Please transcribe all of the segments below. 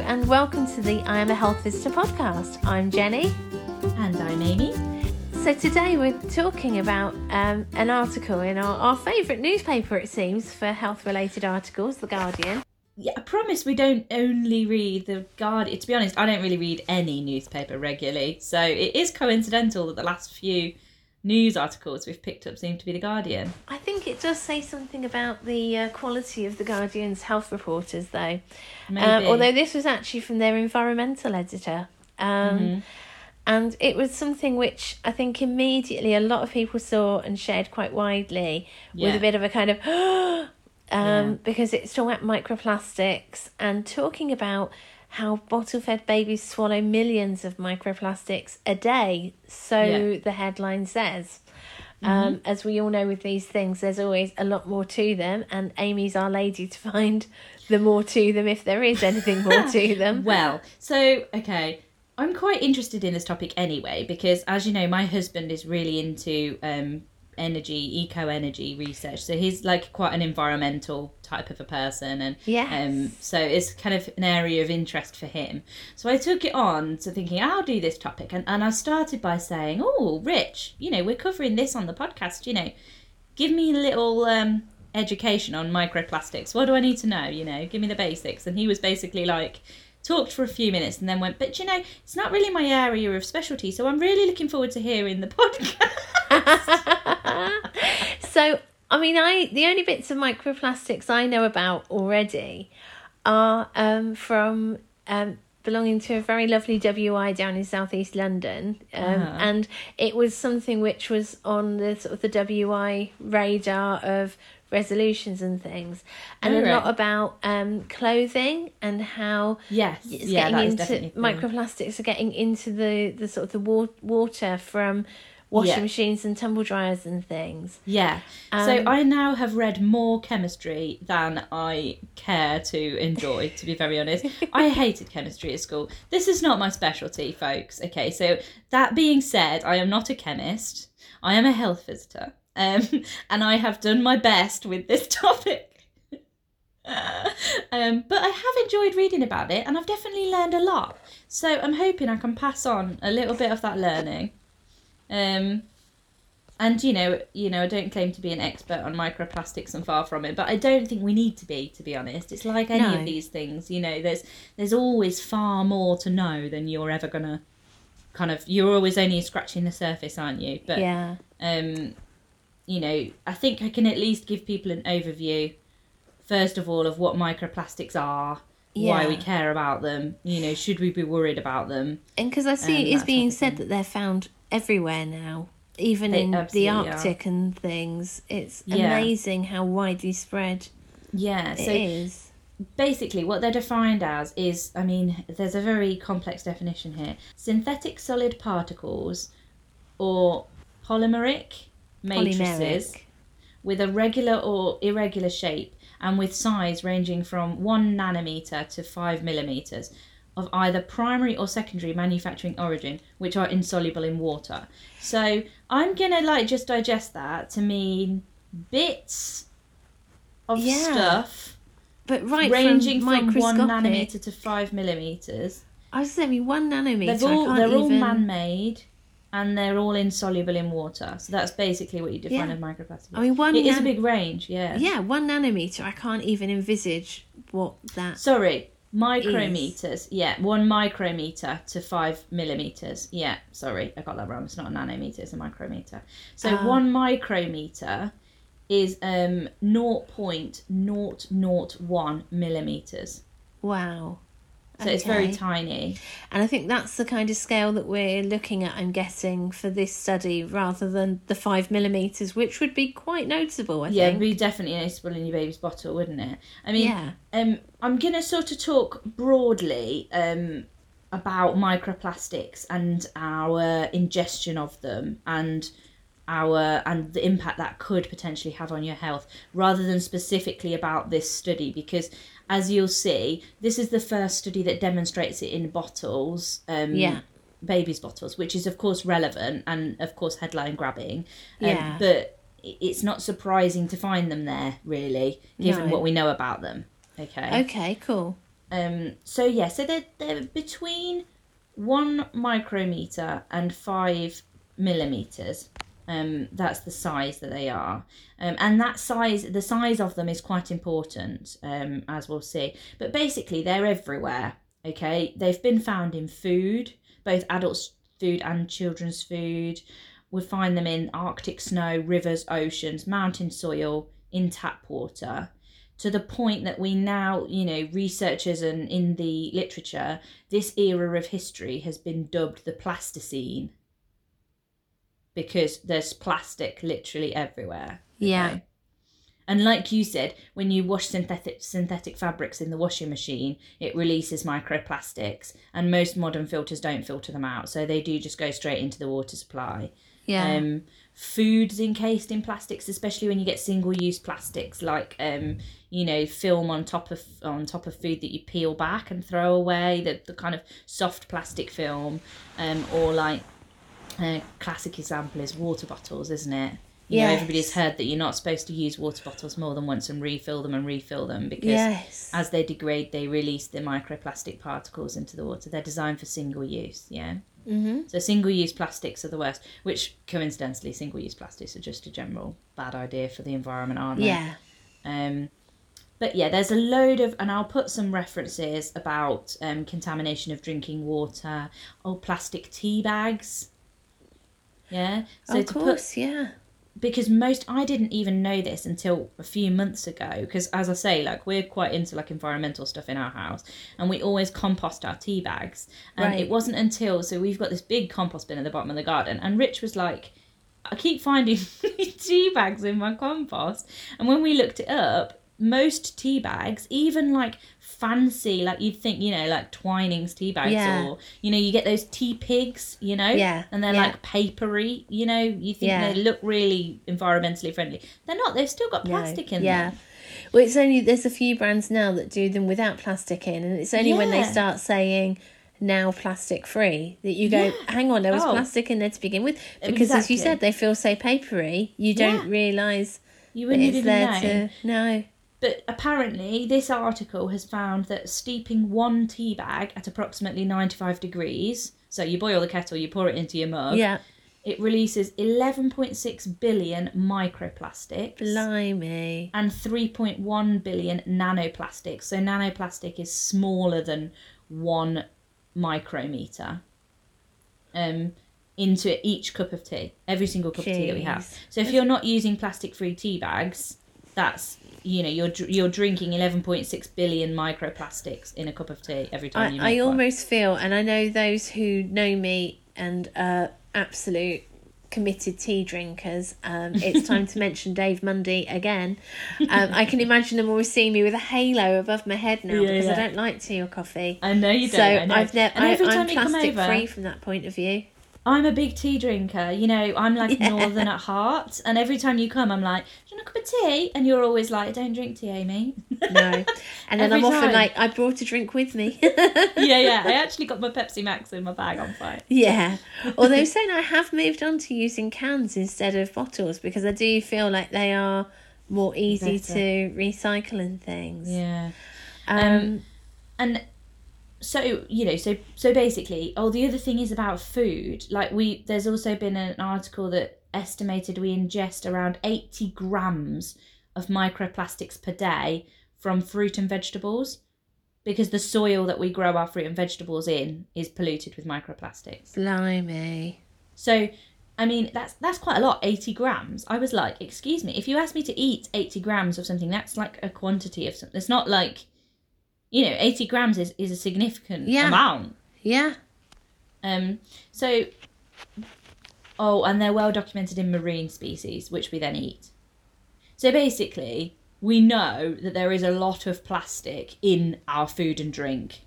and welcome to the I Am a Health Visitor podcast. I'm Jenny. And I'm Amy. So, today we're talking about um, an article in our, our favourite newspaper, it seems, for health related articles, The Guardian. Yeah, I promise we don't only read The Guardian. To be honest, I don't really read any newspaper regularly. So, it is coincidental that the last few news articles we've picked up seem to be The Guardian. I think it does say something about the uh, quality of The Guardian's health reporters, though. Um, although this was actually from their environmental editor. Um, mm-hmm. And it was something which I think immediately a lot of people saw and shared quite widely yeah. with a bit of a kind of, um, yeah. because it's talking about microplastics and talking about how bottle fed babies swallow millions of microplastics a day. So yeah. the headline says. Mm-hmm. Um, as we all know with these things, there's always a lot more to them, and Amy's our lady to find the more to them if there is anything more to them. well, so, okay. I'm quite interested in this topic anyway because, as you know, my husband is really into um, energy, eco energy research. So he's like quite an environmental type of a person, and yeah, um, so it's kind of an area of interest for him. So I took it on to thinking I'll do this topic, and and I started by saying, "Oh, Rich, you know, we're covering this on the podcast. You know, give me a little." Um, education on microplastics what do i need to know you know give me the basics and he was basically like talked for a few minutes and then went, but you know, it's not really my area of specialty, so I'm really looking forward to hearing the podcast. so, I mean, I the only bits of microplastics I know about already are um, from um, belonging to a very lovely WI down in southeast London, um, uh-huh. and it was something which was on the sort of the WI radar of resolutions and things, and oh, a lot about um, clothing and how yes, it's yeah, getting into microplastics are getting into the the sort of the wa- water from washing yeah. machines and tumble dryers and things. Yeah. Um, so I now have read more chemistry than I care to enjoy, to be very honest. I hated chemistry at school. This is not my specialty, folks. Okay, so that being said, I am not a chemist. I am a health visitor. Um, and I have done my best with this topic. um, but I have enjoyed reading about it and I've definitely learned a lot. So I'm hoping I can pass on a little bit of that learning. Um, and you know, you know, I don't claim to be an expert on microplastics and far from it, but I don't think we need to be, to be honest. It's like any no. of these things, you know, there's there's always far more to know than you're ever gonna kind of you're always only scratching the surface, aren't you? But yeah. Um you know, I think I can at least give people an overview, first of all, of what microplastics are, yeah. why we care about them, you know, should we be worried about them. And because I see um, it is being said that they're found everywhere now, even they in the Arctic are. and things. It's yeah. amazing how widely spread yeah, so is. Basically, what they're defined as is I mean, there's a very complex definition here synthetic solid particles or polymeric matrices Polymeric. with a regular or irregular shape and with size ranging from 1 nanometer to 5 millimeters of either primary or secondary manufacturing origin which are insoluble in water. So I'm going to like just digest that to mean bits of yeah. stuff but right ranging from, from 1 nanometer to 5 millimeters. I was saying 1 nanometer. They're all, they're even... all man-made and they're all insoluble in water. So that's basically what you define yeah. as microplastic. I mean, one it nan- is a big range, yeah. Yeah, one nanometer. I can't even envisage what that. Sorry, micrometers. Is. Yeah, one micrometer to five millimeters. Yeah, sorry, I got that wrong. It's not a nanometer; it's a micrometer. So uh, one micrometer is um 0.001 millimeters. Wow. So okay. it's very tiny. And I think that's the kind of scale that we're looking at, I'm guessing, for this study rather than the five millimetres, which would be quite noticeable, I yeah, think. it'd be definitely noticeable in your baby's bottle, wouldn't it? I mean, yeah. um, I'm going to sort of talk broadly um, about microplastics and our ingestion of them and our and the impact that could potentially have on your health rather than specifically about this study because as you'll see, this is the first study that demonstrates it in bottles. Um, yeah. Babies' bottles, which is of course relevant and of course headline grabbing. Um, yeah. But it's not surprising to find them there, really, given no. what we know about them. Okay. Okay. Cool. Um, so yeah, so they're they're between one micrometer and five millimeters. Um, that's the size that they are, um, and that size, the size of them is quite important, um, as we'll see. But basically, they're everywhere. Okay, they've been found in food, both adults' food and children's food. We find them in Arctic snow, rivers, oceans, mountain soil, in tap water to the point that we now, you know, researchers and in the literature, this era of history has been dubbed the Plasticene because there's plastic literally everywhere. Yeah. And like you said, when you wash synthetic synthetic fabrics in the washing machine, it releases microplastics, and most modern filters don't filter them out, so they do just go straight into the water supply. Yeah. Um, foods encased in plastics, especially when you get single-use plastics like um, you know, film on top of on top of food that you peel back and throw away, the, the kind of soft plastic film, um, or like a classic example is water bottles, isn't it? You yes. know, everybody's heard that you're not supposed to use water bottles more than once and refill them and refill them because yes. as they degrade, they release the microplastic particles into the water. They're designed for single use, yeah. Mm-hmm. So single use plastics are the worst, which coincidentally, single use plastics are just a general bad idea for the environment, aren't they? Yeah. Um, but yeah, there's a load of, and I'll put some references about um, contamination of drinking water, oh, plastic tea bags. Yeah. So of course, put, yeah because most I didn't even know this until a few months ago because as I say like we're quite into like environmental stuff in our house and we always compost our tea bags and right. it wasn't until so we've got this big compost bin at the bottom of the garden and Rich was like I keep finding tea bags in my compost and when we looked it up most tea bags even like fancy, like you'd think, you know, like Twinings tea bags, yeah. or you know, you get those Teapigs you know, yeah, and they're yeah. like papery, you know, you think yeah. they look really environmentally friendly. They're not. They've still got plastic no. in yeah. them. Well, it's only there's a few brands now that do them without plastic in, and it's only when they start saying now plastic free that you go, hang on, there was oh. plastic in there to begin with, because exactly. as you said, they feel so papery. You don't realise you wouldn't it's there know. to no. But apparently, this article has found that steeping one tea bag at approximately 95 degrees, so you boil the kettle, you pour it into your mug, yeah. it releases 11.6 billion microplastics. Blimey. And 3.1 billion nanoplastics. So, nanoplastic is smaller than one micrometer. Um, into each cup of tea, every single cup Jeez. of tea that we have. So if you're not using plastic-free tea bags, that's you know you're you're drinking 11.6 billion microplastics in a cup of tea every time I, you make I almost feel and I know those who know me and uh absolute committed tea drinkers um it's time to mention Dave Mundy again. Um I can imagine them always seeing me with a halo above my head now yeah, because yeah. I don't like tea or coffee. I know you don't so I have never I, I'm plastic free from that point of view I'm a big tea drinker. You know, I'm like yeah. northern at heart, and every time you come, I'm like, "Do you want a cup of tea?" And you're always like, "Don't drink tea, Amy." no, and then I'm often like, "I brought a drink with me." yeah, yeah. I actually got my Pepsi Max in my bag on fire. Yeah, although saying I have moved on to using cans instead of bottles because I do feel like they are more easy Better. to recycle and things. Yeah. Um, um and so you know so so basically oh the other thing is about food like we there's also been an article that estimated we ingest around 80 grams of microplastics per day from fruit and vegetables because the soil that we grow our fruit and vegetables in is polluted with microplastics blimey so I mean, that's that's quite a lot, 80 grams. I was like, excuse me, if you ask me to eat 80 grams of something, that's like a quantity of something. It's not like you know, 80 grams is, is a significant yeah. amount. Yeah. Um, so, oh, and they're well documented in marine species, which we then eat. So basically, we know that there is a lot of plastic in our food and drink.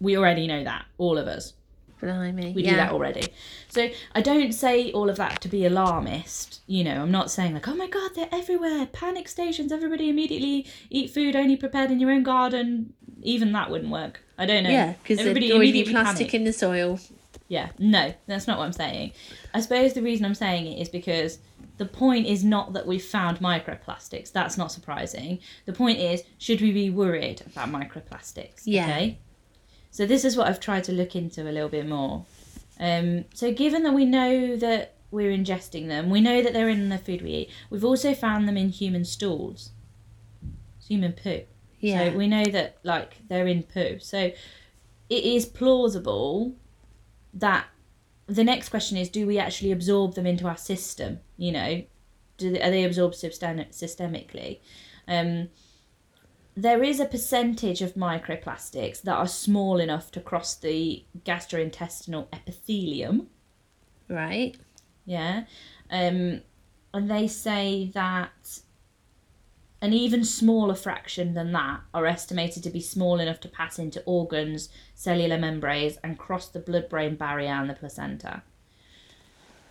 We already know that, all of us. Blimey. We yeah. do that already. So I don't say all of that to be alarmist. You know, I'm not saying like, oh my god, they're everywhere. Panic stations. Everybody immediately eat food only prepared in your own garden even that wouldn't work. I don't know. Yeah, because there'd be plastic in the soil. Yeah, no, that's not what I'm saying. I suppose the reason I'm saying it is because the point is not that we've found microplastics. That's not surprising. The point is, should we be worried about microplastics? Yeah. Okay. So this is what I've tried to look into a little bit more. Um, so given that we know that we're ingesting them, we know that they're in the food we eat. We've also found them in human stools, it's human poo. Yeah. So we know that like they're in poo. So it is plausible that the next question is do we actually absorb them into our system you know do they, are they absorbed system, systemically um, there is a percentage of microplastics that are small enough to cross the gastrointestinal epithelium. Right. Yeah. Um, and they say that an even smaller fraction than that are estimated to be small enough to pass into organs, cellular membranes, and cross the blood brain barrier and the placenta.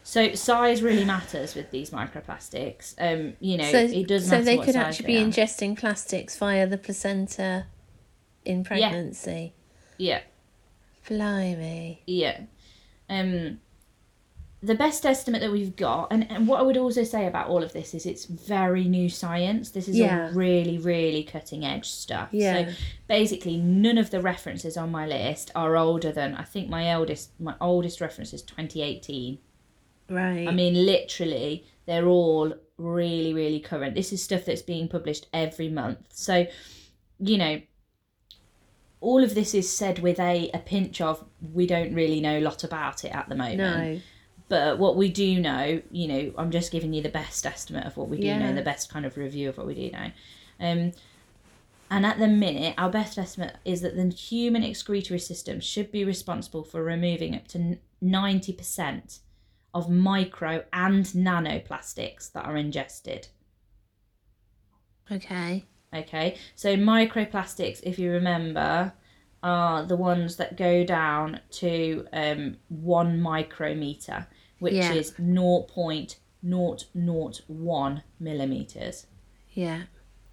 So size really matters with these microplastics. Um, you know, so, it does so they could actually they be are. ingesting plastics via the placenta in pregnancy. Yeah, Blimey. yeah. Um, the best estimate that we've got, and, and what I would also say about all of this is it's very new science. This is Yeah. all really, really cutting edge stuff. Yeah. So basically, none of the references on my list are older than I think my eldest, my oldest reference is 2018. Right. I mean, literally, they're all really, really current. This is stuff that's being published every month. So, you know, all of this is said with a, a pinch of we don't really know a lot about it at the moment. no. But what we do know, you know, I'm just giving you the best estimate of what we do know, the best kind of review of what we do know. Um, and at the minute, our best estimate is that the human excretory system should be responsible for removing up to 90% of micro and nanoplastics that are ingested. Okay. Okay, so microplastics, if you remember, are the ones that go down to um, one micrometer, which Yeah. is 0.001 millimeters. Yeah.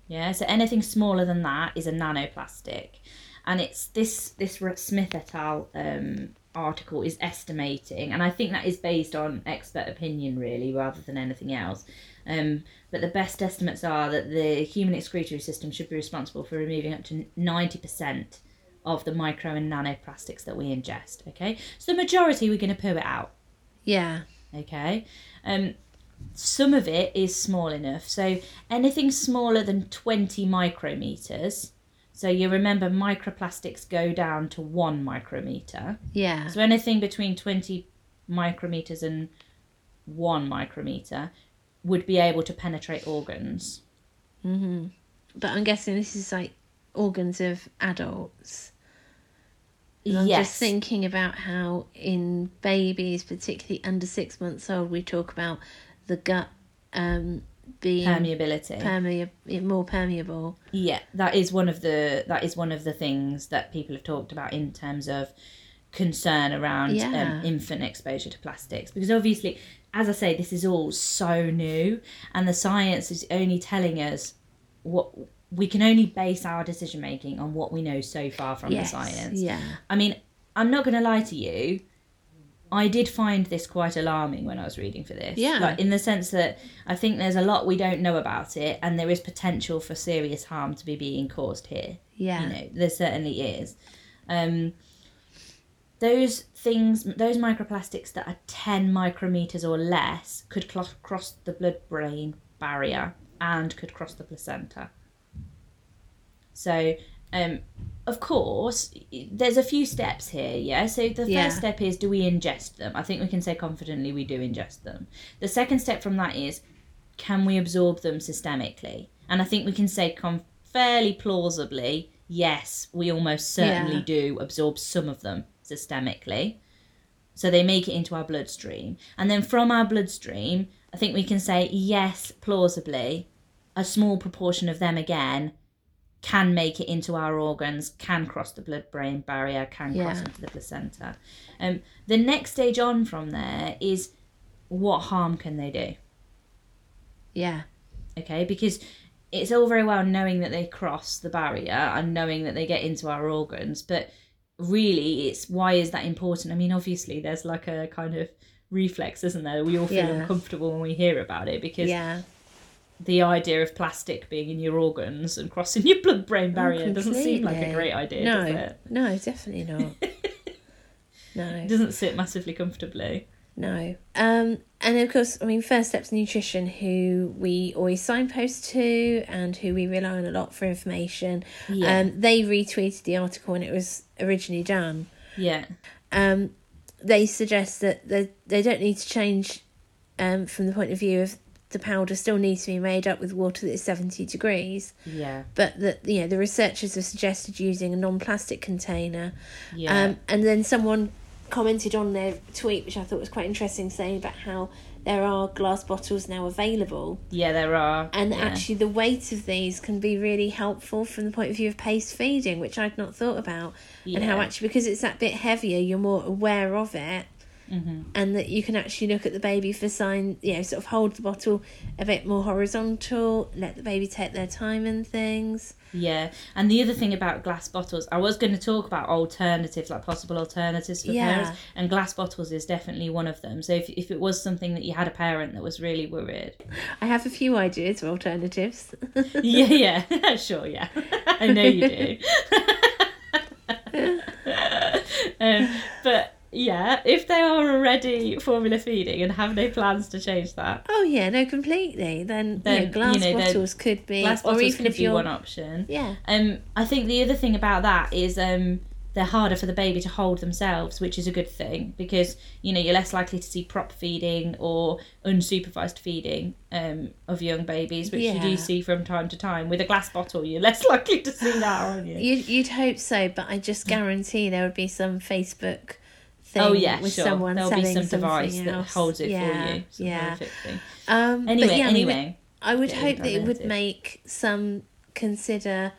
Yeah, so anything smaller than that is a nanoplastic, and it's this this Smith et al. Um, article is estimating, and I think that is based on expert opinion really, rather than anything else. Um, but the best estimates are that the human excretory system should be responsible for removing up to ninety percent of the micro and nanoplastics that we ingest. Okay, so the majority we're going to poo it out Yeah. okay um some of it is small enough so anything smaller than 20 micrometers so you remember microplastics go down to one micrometer Yeah. so anything between 20 micrometers and one micrometer would be able to penetrate organs Mm-hmm. But I'm guessing this is like organs of adults. And I'm yes just thinking about how in babies, particularly under six months old, we talk about the gut um, being permeability permea- more permeable. Yeah, that is one of the that is one of the things that people have talked about in terms of concern around Yeah. um, infant exposure to plastics because obviously as I say this is all so new and the science is only telling us what we can only base our decision making on what we know so far from yes. the science. Yeah. I mean, I'm not going to lie to you. I did find this quite alarming when I was reading for this. Yeah. Like in the sense that I think there's a lot we don't know about it, and there is potential for serious harm to be being caused here. Yeah. You know, there certainly is. Um, those things, those microplastics that are 10 micrometers or less, could cl- cross the blood brain barrier and could cross the placenta. So, um, of course, there's a few steps here, yeah? So the Yeah. first step is do we ingest them? I think we can say confidently we do ingest them. The second step from that is can we absorb them systemically? And I think we can say com- fairly plausibly yes, we almost certainly Yeah. do absorb some of them systemically. So they make it into our bloodstream. And then from our bloodstream, I think we can say yes, plausibly, a small proportion of them again can make it into our organs, can cross the blood brain barrier, can cross into the placenta. Um, the next stage on from there is what harm can they do? Yeah. okay because it's all very well knowing that they cross the barrier and knowing that they get into our organs but really it's why is that important i mean obviously there's like a kind of reflex, isn't there? We all feel Yeah. uncomfortable when we hear about it because Yeah. The idea of plastic being in your organs and crossing your blood-brain barrier doesn't seem like a great idea, No, does it? no, definitely not. no, It doesn't sit massively comfortably. no. Um, and of course, I mean, First Steps Nutrition, who we always signpost to and who we rely on a lot for information. Yeah. Um, they retweeted the article when it was originally done. Yeah. Um, they suggest that they, they don't need to change um, from the point of view of the powder still needs to be made up with water that is 70 degrees, Yeah. but that you know the researchers have suggested using a non-plastic container. Yeah. Um, and then someone commented on their tweet, which I thought was quite interesting, saying about how there are glass bottles now available, yeah, there are. and yeah. actually the weight of these can be really helpful from the point of view of paced feeding, which I'd not thought about, and how actually because it's that bit heavier, you're more aware of it. Mm-hmm. And that you can actually look at the baby for sign, you know, sort of hold the bottle a bit more horizontal, let the baby take their time and things. Yeah, and the other thing about glass bottles, I was going to talk about alternatives, like possible alternatives for Yeah. parents, and glass bottles is definitely one of them. So if, if it was something that you had a parent that was really worried, I have a few ideas for alternatives. yeah, yeah, sure, yeah, I know you do. um, but yeah, if they are already formula feeding and have no plans to change that, Oh yeah, no, completely. Then, Then, yeah, glass you know, bottles could be, glass or bottles even could if be you're, one option. yeah, Um, I think the other thing about that is um, they're harder for the baby to hold themselves, which is a good thing because you know you're less likely to see prop feeding or unsupervised feeding um, of young babies, which you do see from time to time. With a glass bottle, you're less likely to see that, aren't you? you'd you'd hope so, but I just guarantee there would be some Facebook thing oh yeah, with sure. someone There'll be some device something that holds it yeah, for you. Some Yeah. Um, Anyway, yeah, I mean, anyway, I would Yeah, hope that it would make some consider.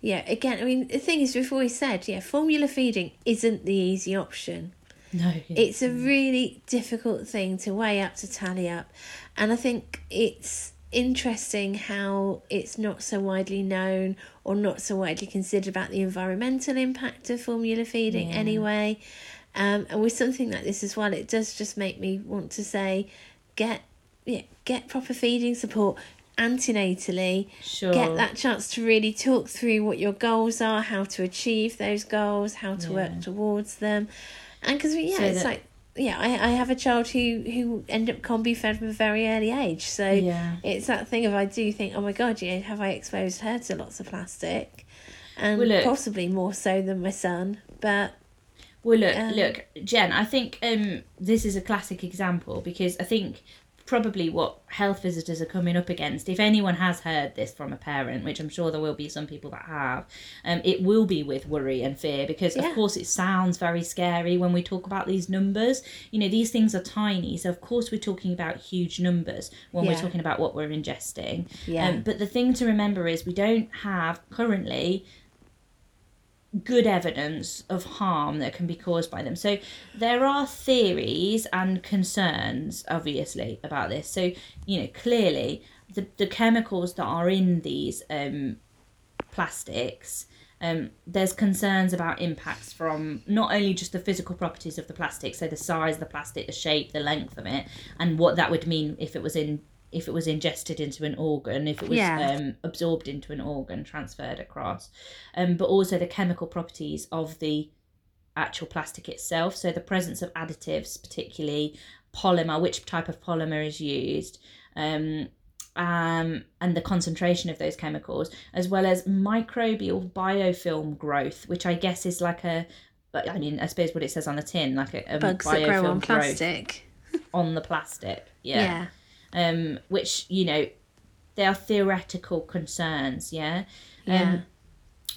Yeah, again, I mean, the thing is, we've always said, yeah, formula feeding isn't the easy option. no, It's a really difficult thing to weigh up, to tally up. And I think it's interesting how it's not so widely known or not so widely considered about the environmental impact of formula feeding Yeah. anyway. Um, and with something like this as well, it does just make me want to say, get yeah, get proper feeding support antenatally sure. get that chance to really talk through what your goals are, how to achieve those goals, how to Yeah. work towards them, and because yeah, So it's that- like yeah, I, I have a child who who end up combi fed from a very early age, so Yeah. it's that thing of I do think oh my god, yeah, have I exposed her to lots of plastic, and Well, look- possibly more so than my son, but Well, look, Um, look, Jen. I think um, this is a classic example because I think probably what health visitors are coming up against, if anyone has heard this from a parent, which I'm sure there will be some people that have, um, it will be with worry and fear because, Yeah. of course, it sounds very scary when we talk about these numbers. You know, these things are tiny, so of course we're talking about huge numbers when we're talking about what we're ingesting. Yeah. Um, but the thing to remember is we don't have currently good evidence of harm that can be caused by them. So there are theories and concerns, obviously, about this. So, you know, clearly the, the chemicals that are in these um, plastics. Um, there's concerns about impacts from not only just the physical properties of the plastic, so the size of the plastic, the shape, the length of it, and what that would mean if it was in if it was ingested into an organ, if it was Yeah. um, absorbed into an organ, transferred across, um, but also the chemical properties of the actual plastic itself. So the presence of additives, particularly polymer, which type of polymer is used, um, um, and the concentration of those chemicals, as well as microbial biofilm growth, which I guess is like a, but I mean, I suppose what it says on the tin, like a, a bugs that grow on plastic. on the plastic. Yeah. Um, which you know, they are theoretical concerns. Yeah. Yeah. Um,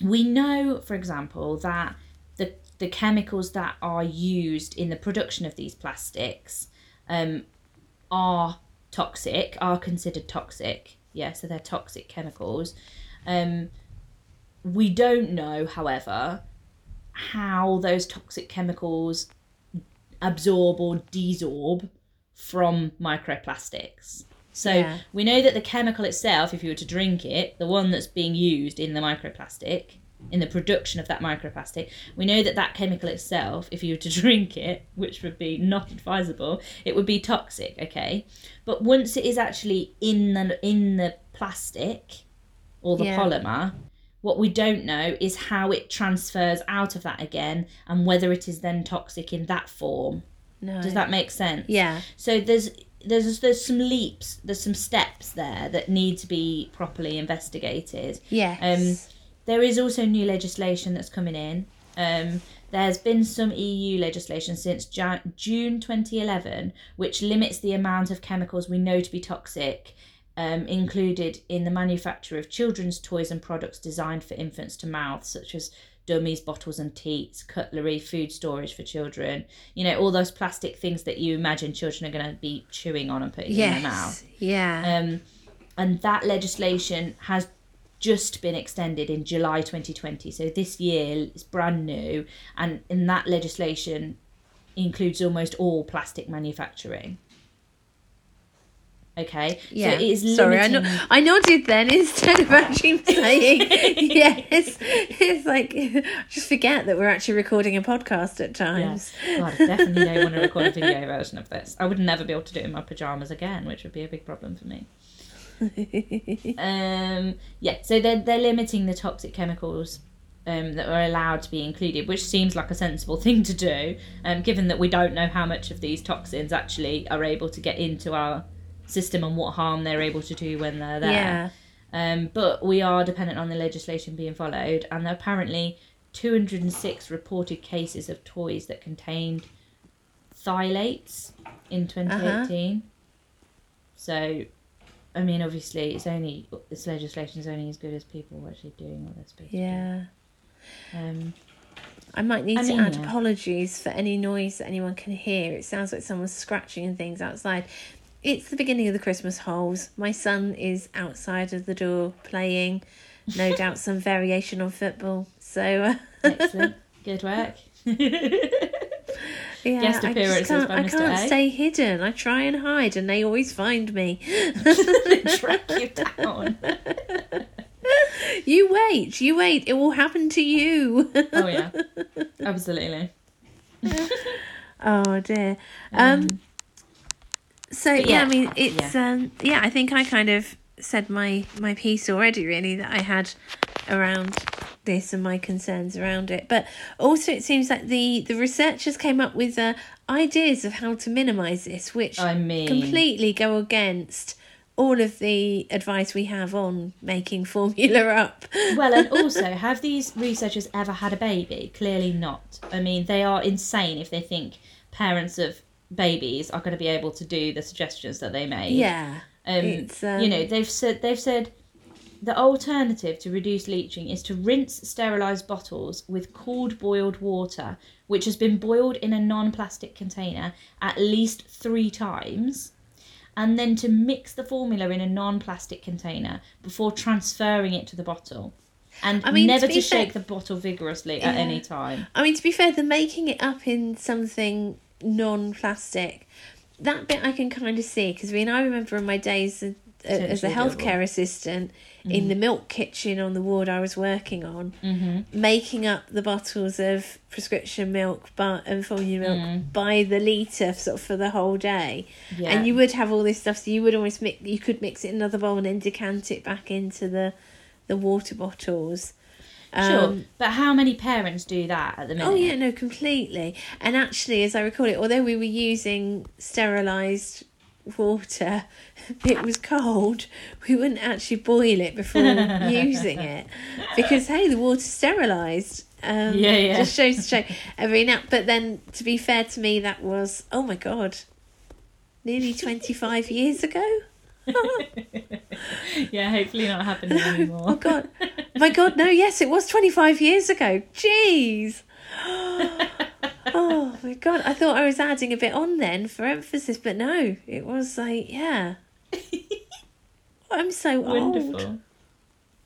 we know, for example, that the the chemicals that are used in the production of these plastics um, are toxic, are considered toxic. Yeah, so they're toxic chemicals. Um, we don't know, however, how those toxic chemicals absorb or desorb from microplastics. So Yeah. we know that the chemical itself, if you were to drink it, the one that's being used in the microplastic, in the production of that microplastic. We know that that chemical itself, if you were to drink it, which would be not advisable, it would be toxic. Okay, but once it is actually in the in the plastic or the yeah. polymer, what we don't know is how it transfers out of that again and whether it is then toxic in that form. No. Does that make sense? Yeah. So there's there's there's some leaps, there's some steps there that need to be properly investigated. Yes. Um, there is also new legislation that's coming in. Um, there's been some EU legislation since June 2011 which limits the amount of chemicals we know to be toxic um, included in the manufacture of children's toys and products designed for infants to mouth, such as dummies, bottles and teats, cutlery, food storage for children. You know, all those plastic things that you imagine children are going to be chewing on and putting yes. in their mouth. Yeah. Um, and that legislation has just been extended in July 2020. So this year is brand new, and in that legislation includes almost all plastic manufacturing. Okay. Yeah. So it is Sorry, I, know, I nodded then instead of actually saying yes. It's like I just forget that we're actually recording a podcast at times. Yes. God, I definitely don't want to record a video version of this. I would never be able to do it in my pajamas again, which would be a big problem for me. um, yeah, so they're they're limiting the toxic chemicals um, that are allowed to be included, which seems like a sensible thing to do, um, given that we don't know how much of these toxins actually are able to get into our system and what harm they're able to do when they're there. Yeah. Um, but we are dependent on the legislation being followed, and there are apparently 206 reported cases of toys that contained phthalates in 2018. Uh-huh. So I mean, obviously, it's only this legislation is only as good as people actually doing what they're supposed yeah. to do. Um, I might need I to mean, add yeah. apologies for any noise that anyone can hear. It sounds like someone's scratching and things outside. It's the beginning of the Christmas holes. My son is outside of the door playing, no doubt some variation on football. So uh, excellent, good work. Yeah, guest appearances I, I can't a. stay hidden. I try and hide, and they always find me. track you down. you wait, you wait. It will happen to you. oh yeah, absolutely. oh dear. Um. um so yeah, yeah, I mean, it's yeah. um. Yeah, I think I kind of said my my piece already. Really, that I had around this and my concerns around it. But also, it seems like the the researchers came up with uh, ideas of how to minimise this, which I mean, completely go against all of the advice we have on making formula up. well, and also, have these researchers ever had a baby? Clearly not. I mean, they are insane if they think parents of babies are going to be able to do the suggestions that they made. Yeah. Um, um, you know, um, they've said they've said the alternative to reduce leaching is to rinse sterilised bottles with cooled boiled water, which has been boiled in a non plastic container at least three times, and then to mix the formula in a non plastic container before transferring it to the bottle. And I mean, never to, to shake the bottle vigorously yeah. at any time. I mean, to be fair, the making it up in something non plastic, that bit I can kind of see because I mean, I remember in my days as a healthcare assistant mm-hmm. in the milk kitchen on the ward I was working on, mm-hmm. making up the bottles of prescription milk but and formula milk mm. by the litre sort of for the whole day. Yeah. And you would have all this stuff, so you would almost mix you could mix it in another bowl and then decant it back into the the water bottles. Um, sure, but how many parents do that at the minute? Oh yeah, no, completely. And actually, as I recall it, although we were using sterilised water, it was cold, we wouldn't actually boil it before using it because hey, the water's sterilised. Um, yeah, yeah. Just shows to show every now. But then, to be fair to me, that was oh my god, nearly twenty five years ago. yeah, hopefully not happening anymore. Oh god, oh, my god, no. Yes, it was twenty five years ago. Jeez oh my god! I thought I was adding a bit on then for emphasis, but no, it was like yeah. I'm so Wonderful. old.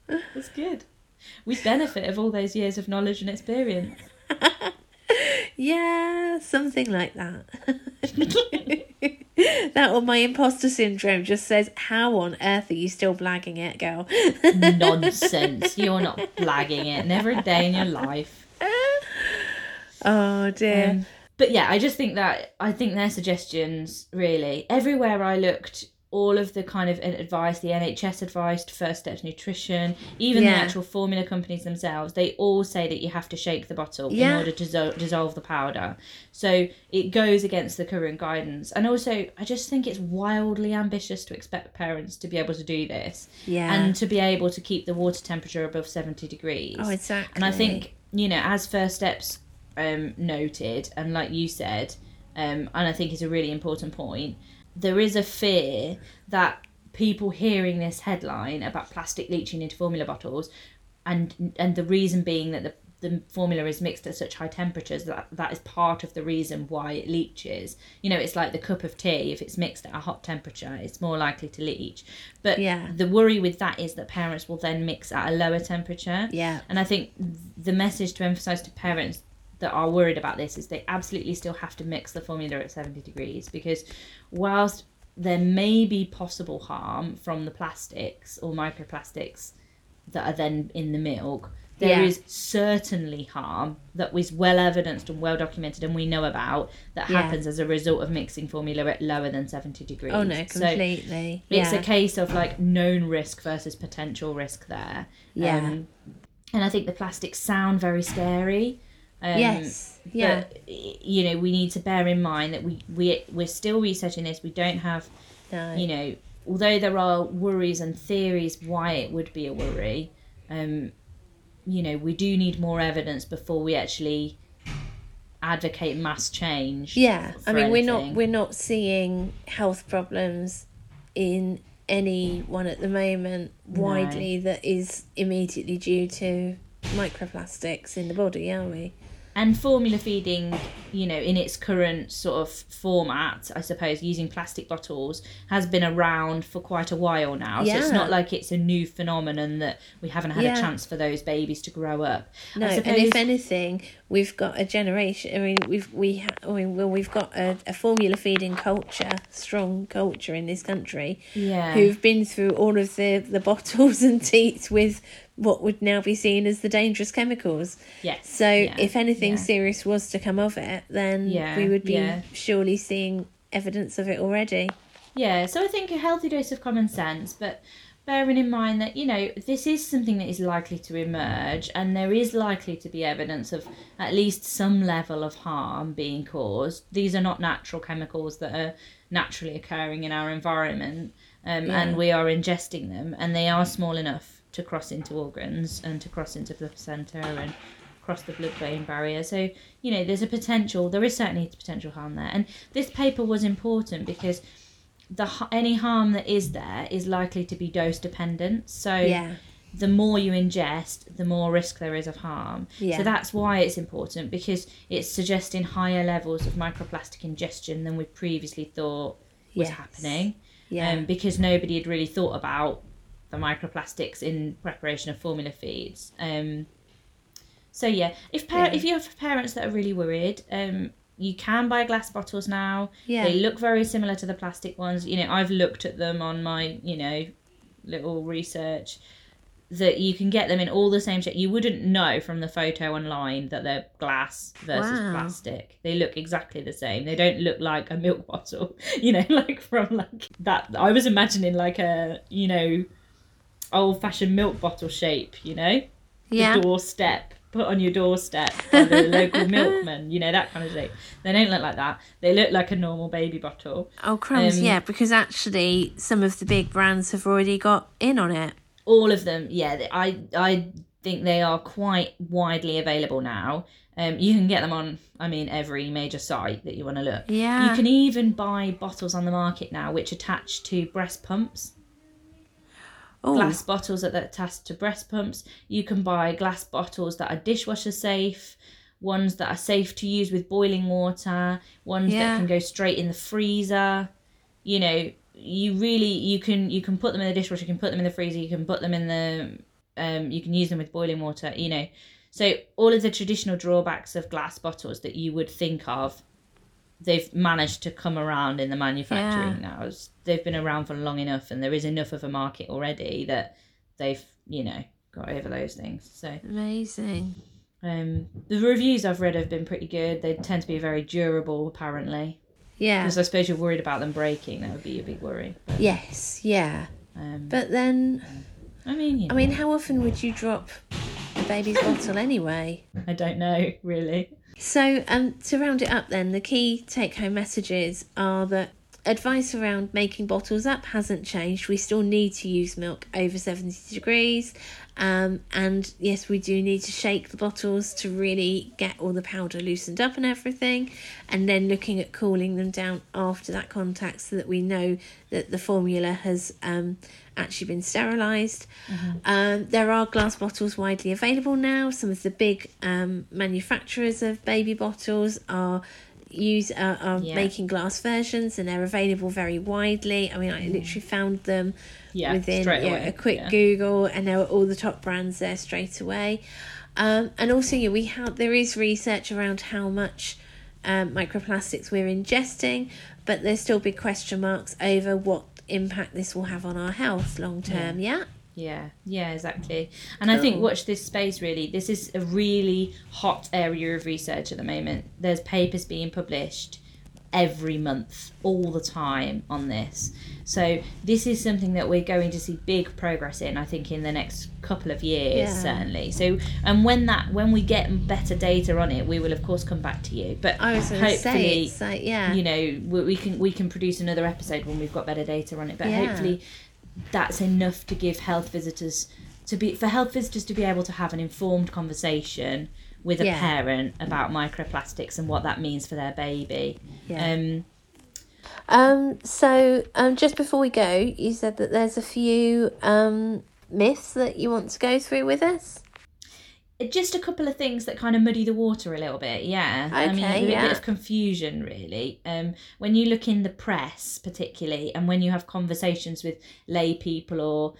That's good. We benefit of all those years of knowledge and experience. yeah, something like that. that or my imposter syndrome just says, How on earth are you still blagging it, girl? Nonsense. You're not blagging it. Never a day in your life. Oh dear. Um, but yeah, I just think that I think their suggestions really everywhere I looked all of the kind of advice, the NHS advice, First Steps Nutrition, even yeah. the actual formula companies themselves, they all say that you have to shake the bottle yeah. in order to dissolve, dissolve the powder. So it goes against the current guidance. And also, I just think it's wildly ambitious to expect parents to be able to do this. Yeah. And to be able to keep the water temperature above 70 degrees. Oh, exactly. And I think, you know, as First Steps um, noted, and like you said, um, and I think it's a really important point there is a fear that people hearing this headline about plastic leaching into formula bottles and and the reason being that the the formula is mixed at such high temperatures that that is part of the reason why it leaches. You know, it's like the cup of tea. If it's mixed at a hot temperature, it's more likely to leach. But yeah. the worry with that is that parents will then mix at a lower temperature. Yeah. And I think the message to emphasize to parents that are worried about this is they absolutely still have to mix the formula at 70 degrees because whilst there may be possible harm from the plastics or microplastics that are then in the milk, there yeah. is certainly harm that was well evidenced and well documented and we know about that yeah. happens as a result of mixing formula at lower than 70 degrees. Oh no, completely. So it's a case of like known risk versus potential risk there. Yeah. Um, and I think the plastics sound very scary. Um, yes. Yeah. But, you know, we need to bear in mind that we we we're still researching this. We don't have, no. you know, although there are worries and theories why it would be a worry. Um, you know, we do need more evidence before we actually advocate mass change. Yeah, I mean, anything. we're not we're not seeing health problems in anyone at the moment widely no. that is immediately due to microplastics in the body, are we? And formula feeding you know in its current sort of format i suppose using plastic bottles has been around for quite a while now yeah. so it's not like it's a new phenomenon that we haven't had yeah. a chance for those babies to grow up no suppose... and if anything we've got a generation i mean we've we ha- i mean well we've got a, a formula feeding culture strong culture in this country yeah who've been through all of the the bottles and teats with what would now be seen as the dangerous chemicals. Yes. So yeah. if anything yeah. serious was to come of it, then yeah. we would be surely seeing evidence of it already. Yeah, so I think a healthy dose of common sense, but bearing in mind that, you know, this is something that is likely to emerge and there is likely to be evidence of at least some level of harm being caused. These are not natural chemicals that are naturally occurring in our environment. Um, and we are ingesting them, and they are small enough to cross into organs and to cross into the placenta and cross the blood-brain barrier. So you know, there's a potential. There is certainly potential harm there, and this paper was important because the any harm that is there is likely to be dose dependent. So yeah. The more you ingest, the more risk there is of harm. Yeah. So that's why it's important because it's suggesting higher levels of microplastic ingestion than we previously thought was yes. happening. Yeah. Um, because nobody had really thought about the microplastics in preparation of formula feeds. Um, so yeah, if par- yeah. if you have parents that are really worried, um, you can buy glass bottles now. Yeah. They look very similar to the plastic ones. You know, I've looked at them on my, you know, little research that you can get them in all the same shape. You wouldn't know from the photo online that they're glass versus wow. plastic. They look exactly the same. They don't look like a milk bottle, you know, like from like that. I was imagining like a, you know, old fashioned milk bottle shape, you know? Yeah. The doorstep. Put on your doorstep by the local milkman, you know, that kind of shape. They don't look like that. They look like a normal baby bottle. Oh, crumbs, um, yeah, because actually some of the big brands have already got in on it. All of them, yeah. I, I think they are quite widely available now. Um, you can get them on, I mean, every major site that you want to look. Yeah. You can even buy bottles on the market now which attach to breast pumps. Ooh. glass bottles that are attached to breast pumps. You can buy glass bottles that are dishwasher safe, ones that are safe to use with boiling water, ones yeah. that can go straight in the freezer. You know, you really you can you can put them in the dishwasher, you can put them in the freezer, you can put them in the um you can use them with boiling water, you know. So all of the traditional drawbacks of glass bottles that you would think of they've managed to come around in the manufacturing yeah. now. They've been around for long enough, and there is enough of a market already that they've you know got over those things. So amazing. Um, the reviews I've read have been pretty good. They tend to be very durable, apparently. Yeah. Because I suppose you're worried about them breaking. That would be a big worry. But, yes. Yeah. Um, but then, I mean, you know. I mean, how often would you drop a baby's bottle anyway? I don't know, really. So, um, to round it up, then the key take-home messages are that advice around making bottles up hasn't changed. We still need to use milk over 70 degrees. Um, and yes, we do need to shake the bottles to really get all the powder loosened up and everything. And then looking at cooling them down after that contact so that we know that the formula has um, actually been sterilised. Mm-hmm. Um, there are glass bottles widely available now. Some of the big um, manufacturers of baby bottles are use uh, are yeah. making glass versions and they're available very widely. I mean, I mm. literally found them yeah, within yeah, a quick yeah. Google, and there were all the top brands there straight away. Um, and also, yeah, we have there is research around how much um, microplastics we're ingesting, but there's still big question marks over what impact this will have on our health long term. yeah? Yeah, yeah, exactly. And cool. I think watch this space really. This is a really hot area of research at the moment. There's papers being published every month, all the time on this. So this is something that we're going to see big progress in. I think in the next couple of years, yeah. certainly. So and when that when we get better data on it, we will of course come back to you. But I was hopefully, say, like, yeah, you know, we, we, can we can produce another episode when we've got better data on it. But yeah. hopefully that's enough to give health visitors to be for health visitors to be able to have an informed conversation with a yeah. parent about microplastics and what that means for their baby. Yeah. Um, um, so um, just before we go, you said that there's a few um, myths that you want to go through with us just a couple of things that kind of muddy the water a little bit yeah. Okay, i mean a yeah. bit of confusion really. Um when you look in the press particularly and when you have conversations with lay people or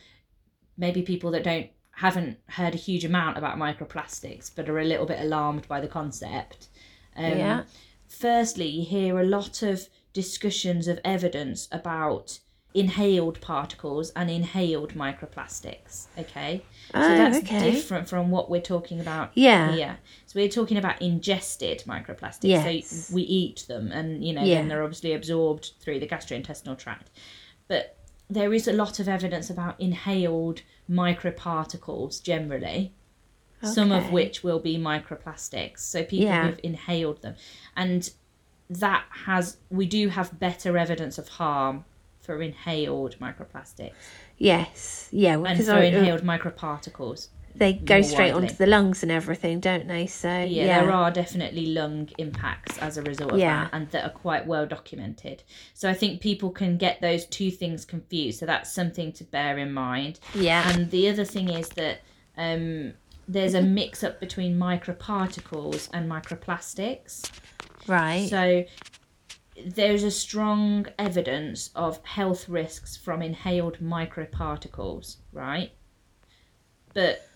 maybe people that don't haven't heard a huge amount about microplastics but are a little bit alarmed by the concept um, yeah. firstly you hear a lot of discussions of evidence about inhaled particles and inhaled microplastics. Okay, oh, so that's okay. different from what we're talking about yeah. here. So we're talking about ingested microplastics. Yes. So we eat them, and you know, yeah. then they're obviously absorbed through the gastrointestinal tract. But there is a lot of evidence about inhaled microparticles generally. Okay. Some of which will be microplastics. So people yeah. have inhaled them. And that has we do have better evidence of harm for inhaled microplastics. Yes, yeah, and for I, inhaled microparticles. They go straight widely. onto the lungs and everything, don't they? So yeah, yeah, there are definitely lung impacts as a result of yeah. that, and that are quite well documented. So I think people can get those two things confused. So that's something to bear in mind. Yeah. And the other thing is that um, there's a mix up between microparticles and microplastics. Right. So there's a strong evidence of health risks from inhaled microparticles, right? But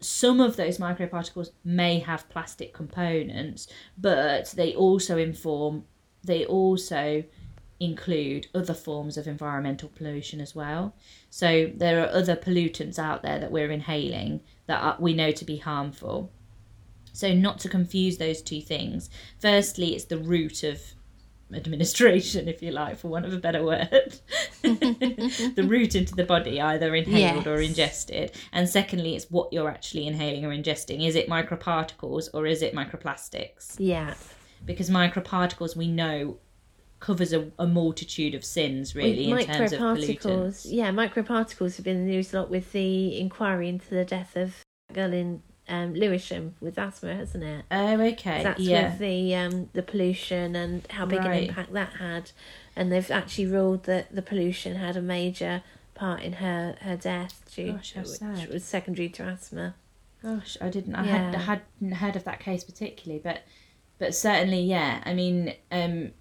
some of those microparticles may have plastic components, but they also inform, they also include other forms of environmental pollution as well. So there are other pollutants out there that we're inhaling that are, we know to be harmful. So, not to confuse those two things. Firstly, it's the route of administration, if you like, for want of a better word, the route into the body, either inhaled yes. or ingested. And secondly, it's what you're actually inhaling or ingesting. Is it microparticles or is it microplastics? Yeah. Because microparticles, we know, covers a, a multitude of sins, really, in terms of pollutants. Yeah, microparticles have been in the news a lot with the inquiry into the death of a girl in um, Lewisham with asthma, hasn't it? Oh, okay. That's yeah. with the um, the pollution and how big right. an impact that had, and they've actually ruled that the pollution had a major part in her her death, due, Gosh, which was secondary to asthma. Gosh, I didn't. I yeah. had hadn't heard of that case particularly, but but certainly, yeah. I mean, um,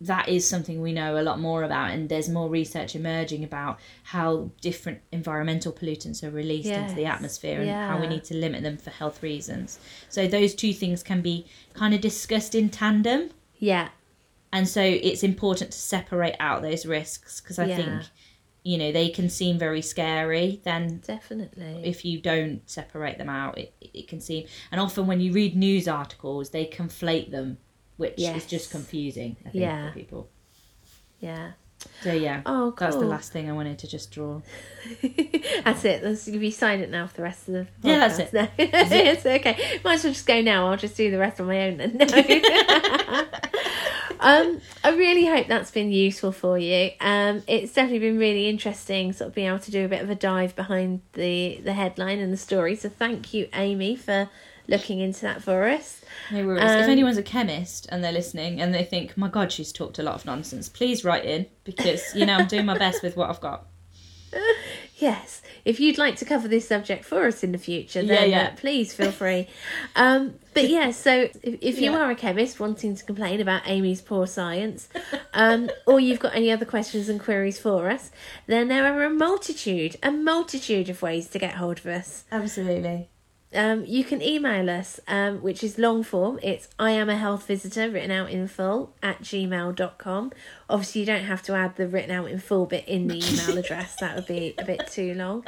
that is something we know a lot more about and there's more research emerging about how different environmental pollutants are released yes. into the atmosphere and yeah. how we need to limit them for health reasons so those two things can be kind of discussed in tandem yeah and so it's important to separate out those risks because I Yeah. think you know they can seem very scary. Then Definitely. if you don't separate them out, it, it can seem. And often when you read news articles, they conflate them, which Yes. is just confusing. I think, Yeah. for people. yeah. So yeah, Oh, cool. that's the last thing I wanted to just draw. that's it. That's you be silent now for the rest of the. Podcast. Yeah, that's it. No. it's okay. Might as well just go now. I'll just do the rest on my own then. No. um, I really hope that's been useful for you. Um, it's definitely been really interesting, sort of being able to do a bit of a dive behind the the headline and the story. So thank you, Amy, for looking into that for us. No worries. if Um, anyone's a chemist and they're listening and they think, "My God, she's talked a lot of nonsense," please write in because you know I'm doing my best with what I've got. Yes, if you'd like to cover this subject for us in the future, Yeah, then yeah. Uh, please feel free. um, but yeah, so if, if you Yeah. are a chemist wanting to complain about Amy's poor science, um, or you've got any other questions and queries for us, then there are a multitude, a multitude of ways to get hold of us. Absolutely. Um, you can email us, um, which is long form. It's I am a health visitor written out in full at gmail.com. Obviously, you don't have to add the written out in full bit in the email address, that would be a bit too long.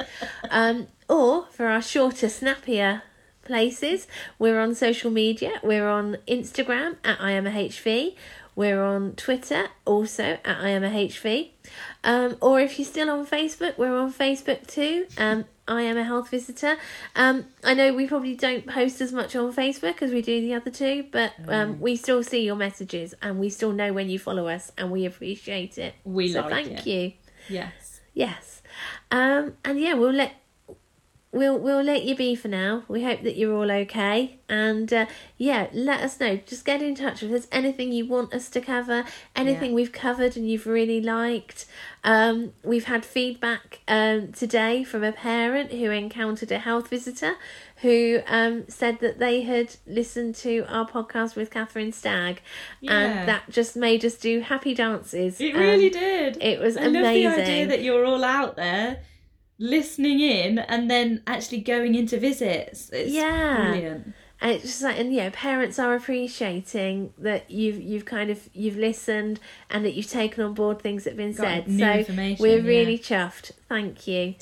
Um, or for our shorter, snappier places, we're on social media. We're on Instagram at I am a HV. We're on Twitter also at I am a HV. Um, or if you're still on Facebook, we're on Facebook too. Um, I am a health visitor. Um, I know we probably don't post as much on Facebook as we do the other two, but um, we still see your messages and we still know when you follow us and we appreciate it. We so like thank it. you. Yes. Yes. Um, and yeah, we'll let we'll we'll let you be for now. We hope that you're all okay. And uh, yeah, let us know. Just get in touch if there's anything you want us to cover, anything Yeah. we've covered and you've really liked. Um, we've had feedback um, today from a parent who encountered a health visitor who um, said that they had listened to our podcast with Catherine Stagg Yeah. and that just made us do happy dances. It really did. It was I love the idea amazing. that you're all out there listening in and then actually going into visits. It's Yeah. brilliant. And it's just like, and yeah, parents are appreciating that you've you've kind of you've listened and that you've taken on board things that have been Got said. so we're yeah. really chuffed. Thank you.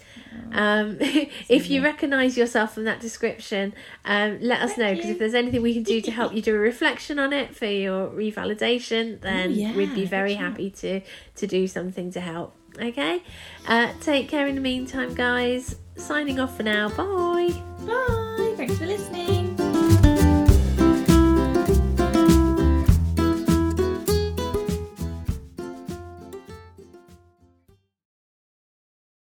Um, if you recognise yourself from that description, um, let us Thank know because if there's anything we can do to help you do a reflection on it for your revalidation, then yeah, we'd be very happy to to do something to help. Okay, uh, take care in the meantime, guys. Signing off for now. Bye. Bye. Thanks for listening.